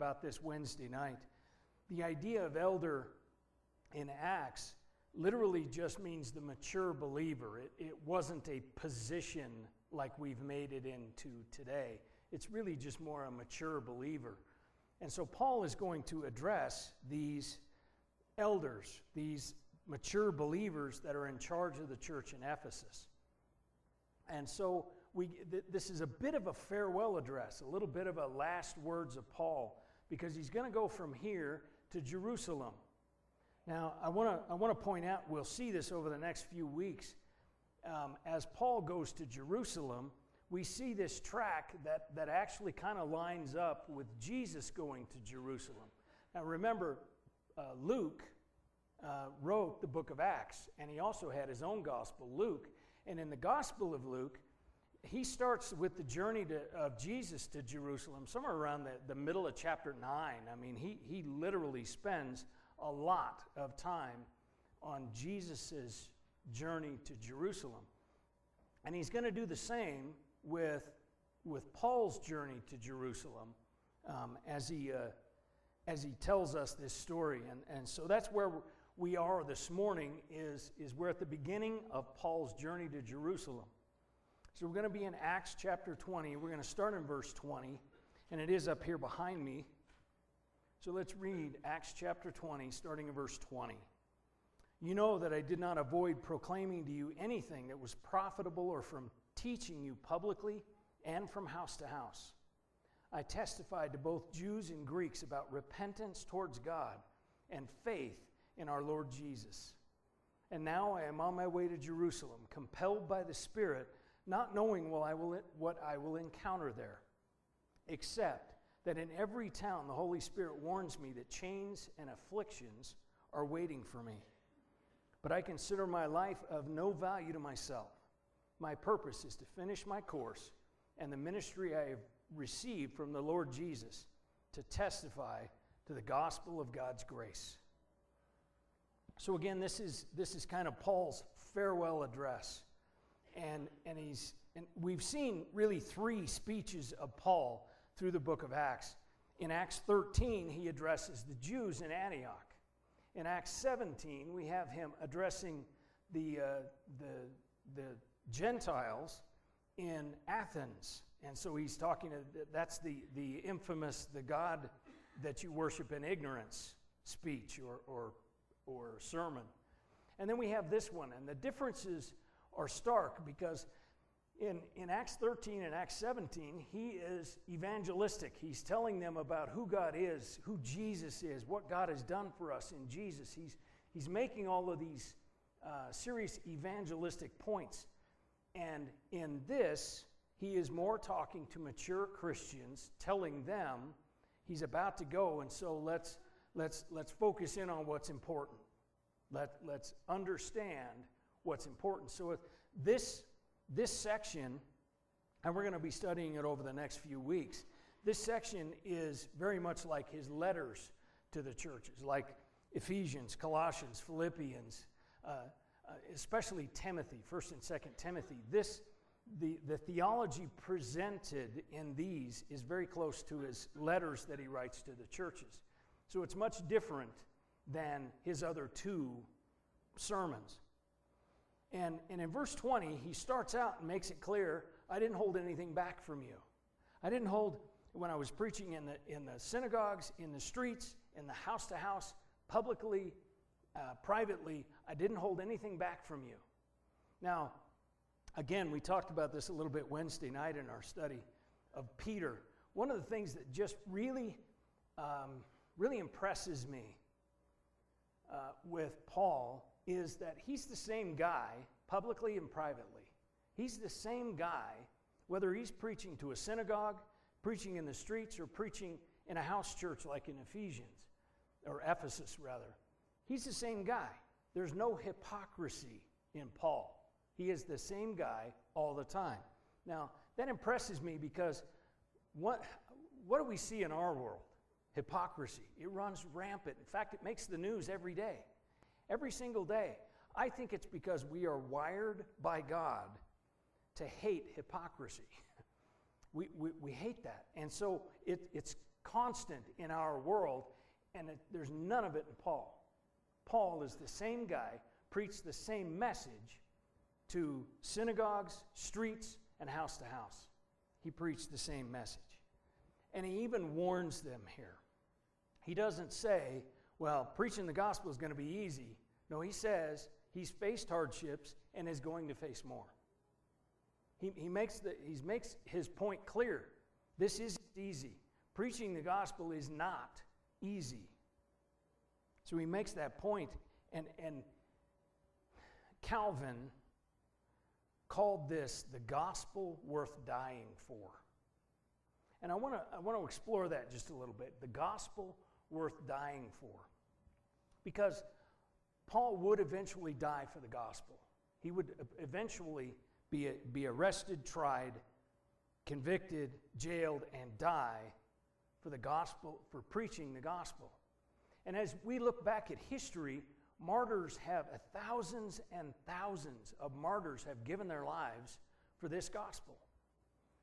about this Wednesday night. The idea of elder in Acts literally just means the mature believer. It, it wasn't a position like we've made it into today. It's really just more a mature believer. And so Paul is going to address these elders, these mature believers that are in charge of the church in Ephesus. And so we, th- this is a bit of a farewell address, a little bit of a last words of Paul, because he's going to go from here to Jerusalem. Now, I want to I wanna point out, we'll see this over the next few weeks. Um, as Paul goes to Jerusalem, we see this track that, that actually kind of lines up with Jesus going to Jerusalem. Now, remember, uh, Luke uh, wrote the book of Acts, and he also had his own gospel, Luke. And in the Gospel of Luke, he starts with the journey to, of Jesus to Jerusalem somewhere around the, the middle of chapter 9. I mean, he, he literally spends a lot of time on Jesus' journey to Jerusalem. And he's going to do the same with, with Paul's journey to Jerusalem um, as, he, uh, as he tells us this story. And, and so that's where we are this morning is, is we're at the beginning of Paul's journey to Jerusalem. So we're going to be in Acts chapter 20. We're going to start in verse 20, and it is up here behind me. So let's read Acts chapter 20, starting in verse 20. You know that I did not avoid proclaiming to you anything that was profitable or from teaching you publicly and from house to house. I testified to both Jews and Greeks about repentance towards God and faith in our Lord Jesus. And now I am on my way to Jerusalem, compelled by the Spirit, not knowing what I will, encounter there, except that in every town the Holy Spirit warns me that chains and afflictions are waiting for me. But I consider my life of no value to myself. My purpose is to finish my course and the ministry I have received from the Lord Jesus to testify to the gospel of God's grace. So again, this is this is kind of Paul's farewell address. And and he's and we've seen really three speeches of Paul through the book of Acts. In Acts 13, he addresses the Jews in Antioch. In Acts 17, we have him addressing the, uh, the, the Gentiles in Athens. And so he's talking, to, that's the, the infamous, the God that you worship in ignorance speech or, or, or sermon. And then we have this one, and the differences are stark because in, in Acts 13 and Acts 17, he is evangelistic. He's telling them about who God is, who Jesus is, what God has done for us in Jesus. He's, he's making all of these uh, serious evangelistic points. And in this, he is more talking to mature Christians, telling them he's about to go, and so let's, let's, let's focus in on what's important. Let, let's understand what's important. So, this this section, and we're going to be studying it over the next few weeks, this section is very much like his letters to the churches, like Ephesians, Colossians, Philippians, uh, uh, especially Timothy, 1st and 2nd Timothy. This, the, the theology presented in these is very close to his letters that he writes to the churches. So it's much different than his other two sermons. And, and in verse 20, he starts out and makes it clear I didn't hold anything back from you. I didn't hold, when I was preaching in the, in the synagogues, in the streets, in the house to house, publicly, uh, privately, I didn't hold anything back from you. Now, again, we talked about this a little bit Wednesday night in our study of Peter. One of the things that just really, um, really impresses me uh, with Paul is that he's the same guy, publicly and privately. He's the same guy, whether he's preaching to a synagogue, preaching in the streets, or preaching in a house church like in Ephesians, or Ephesus rather. He's the same guy. There's no hypocrisy in Paul. He is the same guy all the time. Now, that impresses me because what, what do we see in our world? Hypocrisy. It runs rampant. In fact, it makes the news every day every single day. I think it's because we are wired by God to hate hypocrisy. we, we, we hate that. And so it, it's constant in our world, and it, there's none of it in Paul. Paul is the same guy, preached the same message to synagogues, streets, and house to house. He preached the same message. And he even warns them here. He doesn't say, well, preaching the gospel is going to be easy. No, he says he's faced hardships and is going to face more. He, he, makes, the, he makes his point clear. This isn't easy. Preaching the gospel is not easy. So he makes that point, and, and Calvin called this the gospel worth dying for. And I want to I want to explore that just a little bit. The gospel worth dying for. Because Paul would eventually die for the gospel. He would eventually be, be arrested, tried, convicted, jailed, and die for the gospel, for preaching the gospel. And as we look back at history, martyrs have uh, thousands and thousands of martyrs have given their lives for this gospel.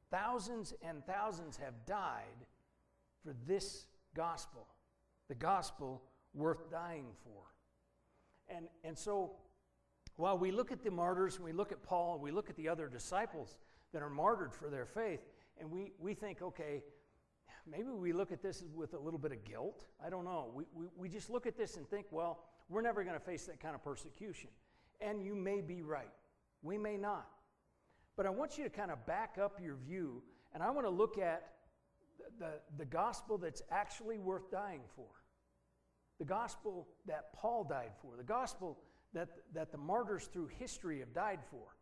Thousands and thousands have died for this gospel, the gospel worth dying for. And, and so, while we look at the martyrs and we look at Paul and we look at the other disciples that are martyred for their faith, and we, we think, okay, maybe we look at this with a little bit of guilt. I don't know. We, we, we just look at this and think, well, we're never going to face that kind of persecution. And you may be right. We may not. But I want you to kind of back up your view, and I want to look at the, the, the gospel that's actually worth dying for. The gospel that Paul died for. The gospel that, that the martyrs through history have died for.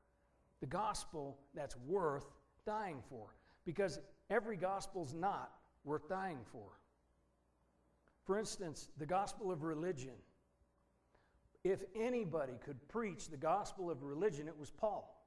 The gospel that's worth dying for. Because every gospel's not worth dying for. For instance, the gospel of religion if anybody could preach the gospel of religion, it was Paul.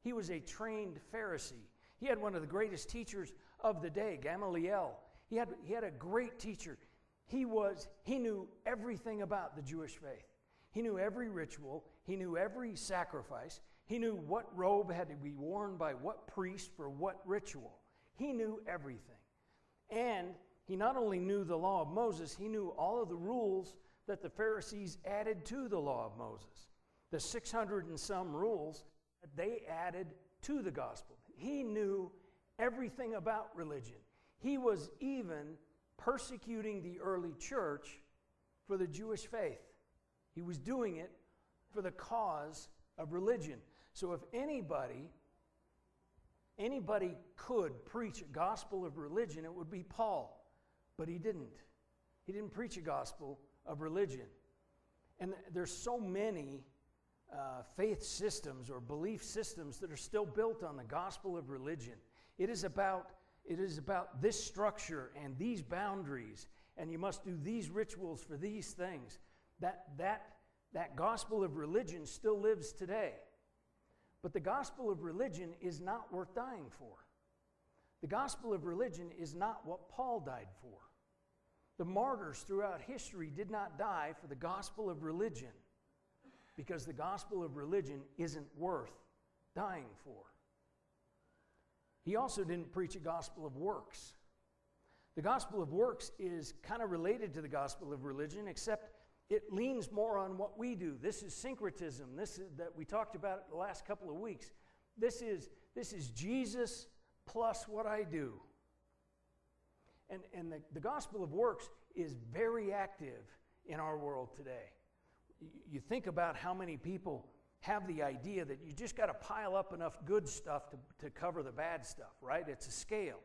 He was a trained Pharisee. He had one of the greatest teachers of the day, Gamaliel. He had, he had a great teacher. He was, he knew everything about the Jewish faith. He knew every ritual, he knew every sacrifice, he knew what robe had to be worn by what priest for what ritual. He knew everything. And he not only knew the law of Moses, he knew all of the rules that the Pharisees added to the law of Moses. The 600 and some rules that they added to the gospel. He knew everything about religion. He was even persecuting the early church for the Jewish faith. He was doing it for the cause of religion. So if anybody anybody could preach a gospel of religion, it would be Paul. But he didn't. He didn't preach a gospel of religion. And there's so many uh, faith systems or belief systems that are still built on the gospel of religion. It is about it is about this structure and these boundaries, and you must do these rituals for these things. That that that gospel of religion still lives today. But the gospel of religion is not worth dying for. The gospel of religion is not what Paul died for. The martyrs throughout history did not die for the gospel of religion because the gospel of religion isn't worth dying for. He also didn't preach a gospel of works. The gospel of works is kind of related to the gospel of religion, except it leans more on what we do. This is syncretism. This is that we talked about the last couple of weeks. This is this is Jesus plus what I do. And, and the, the gospel of works is very active in our world today. You think about how many people have the idea that you just got to pile up enough good stuff to, to cover the bad stuff, right? It's a scale.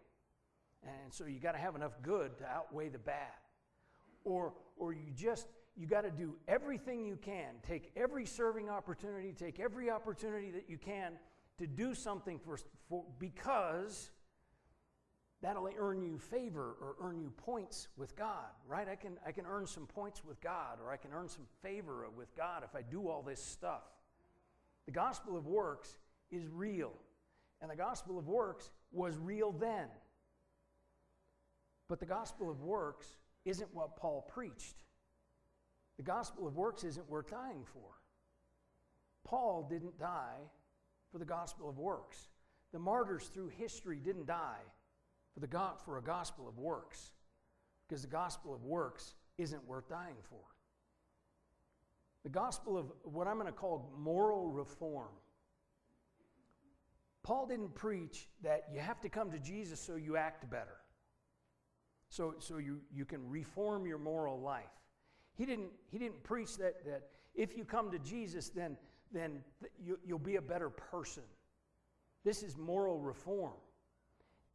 And so you got to have enough good to outweigh the bad. Or, or you just, you got to do everything you can. Take every serving opportunity, take every opportunity that you can to do something for, for because that'll earn you favor or earn you points with God, right? I can, I can earn some points with God or I can earn some favor with God if I do all this stuff. The gospel of works is real, and the gospel of works was real then. But the gospel of works isn't what Paul preached. The gospel of works isn't worth dying for. Paul didn't die for the gospel of works. The martyrs through history didn't die for, the God, for a gospel of works. because the gospel of works isn't worth dying for. The gospel of what I'm going to call moral reform. Paul didn't preach that you have to come to Jesus so you act better, so, so you, you can reform your moral life. He didn't, he didn't preach that, that if you come to Jesus, then, then you, you'll be a better person. This is moral reform.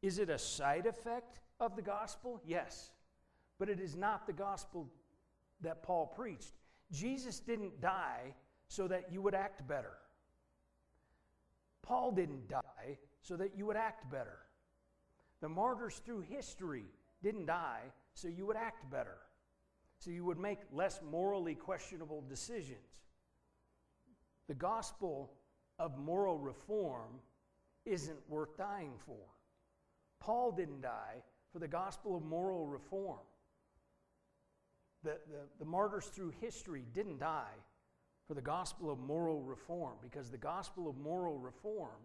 Is it a side effect of the gospel? Yes. But it is not the gospel that Paul preached. Jesus didn't die so that you would act better. Paul didn't die so that you would act better. The martyrs through history didn't die so you would act better, so you would make less morally questionable decisions. The gospel of moral reform isn't worth dying for. Paul didn't die for the gospel of moral reform. The, the, the, martyrs through history didn't die for the gospel of moral reform because the gospel of moral reform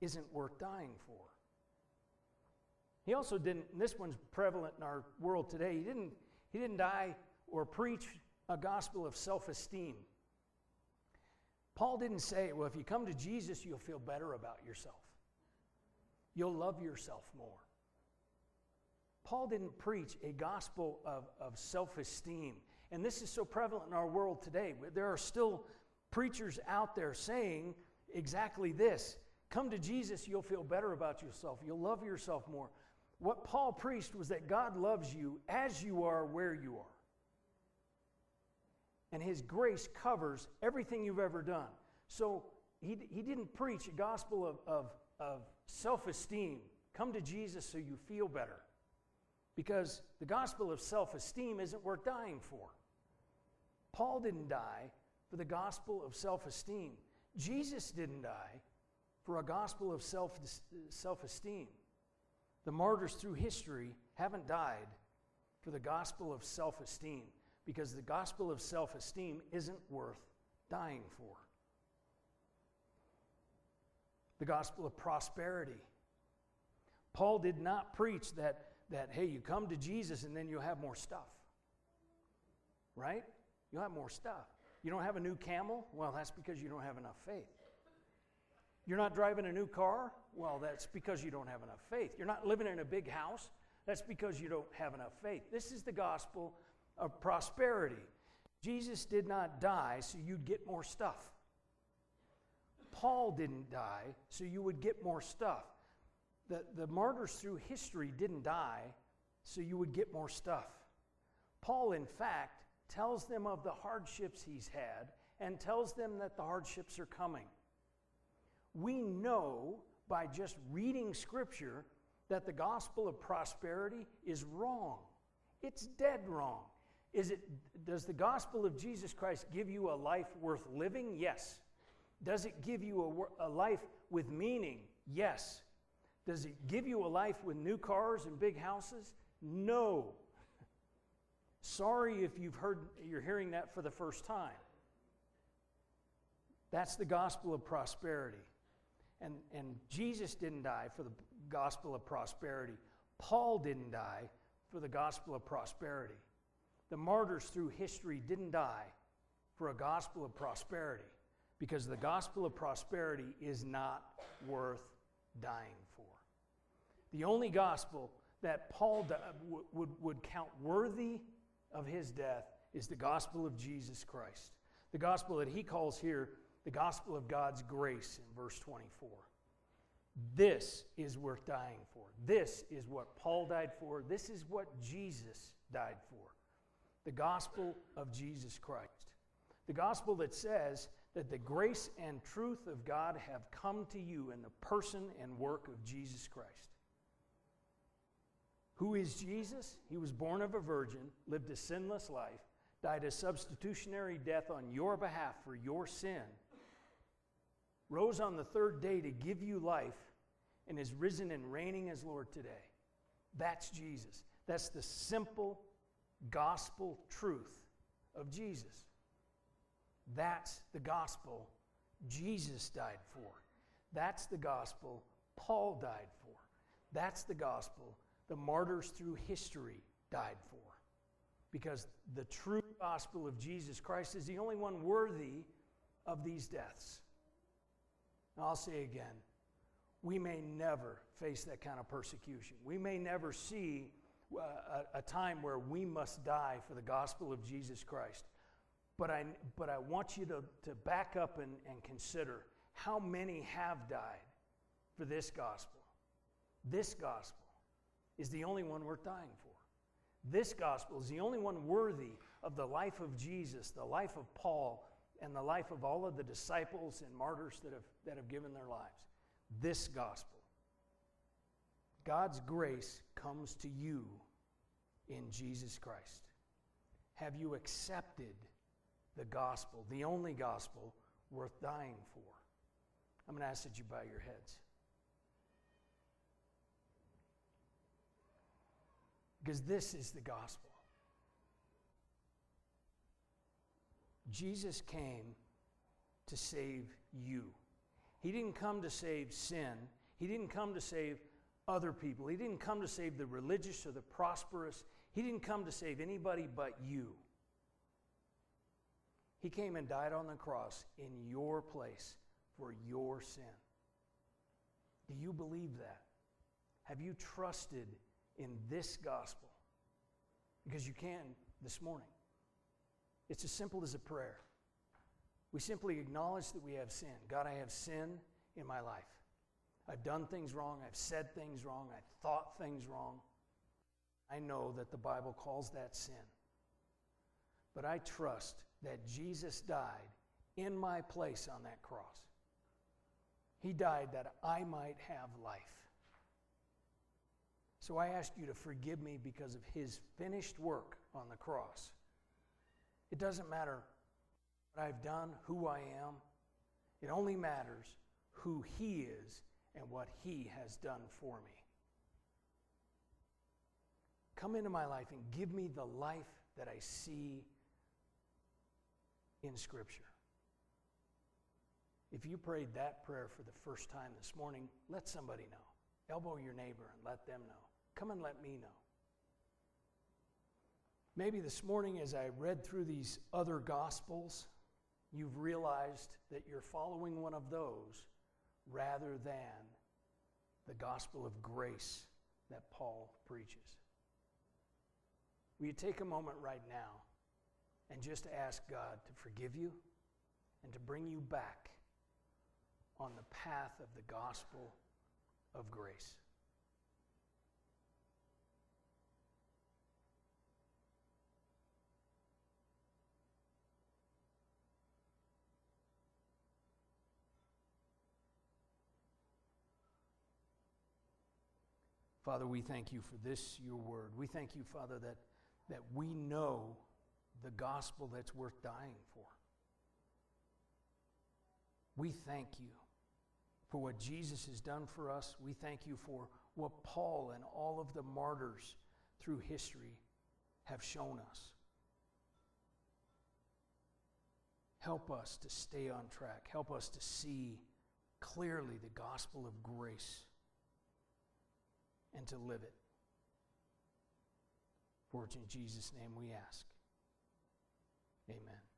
isn't worth dying for. He also didn't, this one's prevalent in our world today, he didn't, he didn't die or preach a gospel of self esteem. Paul didn't say, well, if you come to Jesus, you'll feel better about yourself. You'll love yourself more. Paul didn't preach a gospel of, of self esteem. And this is so prevalent in our world today. There are still preachers out there saying exactly this Come to Jesus, you'll feel better about yourself. You'll love yourself more. What Paul preached was that God loves you as you are, where you are. And his grace covers everything you've ever done. So he, he didn't preach a gospel of, of, of self esteem. Come to Jesus so you feel better. Because the gospel of self esteem isn't worth dying for. Paul didn't die for the gospel of self esteem. Jesus didn't die for a gospel of self esteem. The martyrs through history haven't died for the gospel of self esteem because the gospel of self esteem isn't worth dying for. The gospel of prosperity. Paul did not preach that, that, hey, you come to Jesus and then you'll have more stuff. Right? You'll have more stuff. You don't have a new camel? Well, that's because you don't have enough faith. You're not driving a new car? Well, that's because you don't have enough faith. You're not living in a big house? That's because you don't have enough faith. This is the gospel of prosperity. Jesus did not die so you'd get more stuff. Paul didn't die so you would get more stuff. The, the martyrs through history didn't die so you would get more stuff. Paul, in fact, tells them of the hardships he's had and tells them that the hardships are coming. We know by just reading Scripture that the gospel of prosperity is wrong. It's dead wrong. Is it, does the gospel of Jesus Christ give you a life worth living? Yes. Does it give you a, a life with meaning? Yes. Does it give you a life with new cars and big houses? No. Sorry if you've heard you're hearing that for the first time. That's the gospel of prosperity. And, and Jesus didn't die for the gospel of prosperity. Paul didn't die for the gospel of prosperity. The martyrs through history didn't die for a gospel of prosperity because the gospel of prosperity is not worth dying. The only gospel that Paul would, would, would count worthy of his death is the gospel of Jesus Christ. The gospel that he calls here the gospel of God's grace in verse 24. This is worth dying for. This is what Paul died for. This is what Jesus died for. The gospel of Jesus Christ. The gospel that says that the grace and truth of God have come to you in the person and work of Jesus Christ. Who is Jesus? He was born of a virgin, lived a sinless life, died a substitutionary death on your behalf for your sin rose on the third day to give you life, and is risen and reigning as Lord today. That's Jesus. That's the simple gospel truth of Jesus. That's the gospel Jesus died for. That's the gospel Paul died for. That's the gospel the martyrs through history died for. Because the true gospel of Jesus Christ is the only one worthy of these deaths. I'll say again, we may never face that kind of persecution. We may never see uh, a, a, time where we must die for the gospel of Jesus Christ. But I, but I want you to, to back up and, and consider how many have died for this gospel. This gospel is the only one worth dying for. This gospel is the only one worthy of the life of Jesus, the life of Paul, and the life of all of the disciples and martyrs that have, that have given their lives. This gospel. God's grace comes to you in Jesus Christ. Have you accepted the gospel, the only gospel worth dying for? I'm going to ask that you bow your heads. Because this is the gospel. Jesus came to save you. He didn't come to save sin. He didn't come to save other people. He didn't come to save the religious or the prosperous. He didn't come to save anybody but you. He came and died on the cross in your place for your sin. Do you believe that? Have you trusted in this gospel? Because you can this morning. It's as simple as a prayer. We simply acknowledge that we have sin. God, I have sin in my life. I've done things wrong. I've said things wrong. I've thought things wrong. I know that the Bible calls that sin. But I trust that Jesus died in my place on that cross. He died that I might have life. So I ask you to forgive me because of his finished work on the cross. It doesn't matter what I've done, who I am. It only matters who he is and what he has done for me. Come into my life and give me the life that I see in Scripture. If you prayed that prayer for the first time this morning, let somebody know. Elbow your neighbor and let them know. Come and let me know. Maybe this morning, as I read through these other gospels, you've realized that you're following one of those rather than the gospel of grace that Paul preaches. Will you take a moment right now and just ask God to forgive you and to bring you back on the path of the gospel of grace? Father, we thank you for this, your word. We thank you, Father, that, that we know the gospel that's worth dying for. We thank you for what Jesus has done for us. We thank you for what Paul and all of the martyrs through history have shown us. Help us to stay on track. Help us to see clearly the gospel of grace and to live it. For it's in Jesus' name we ask. Amen.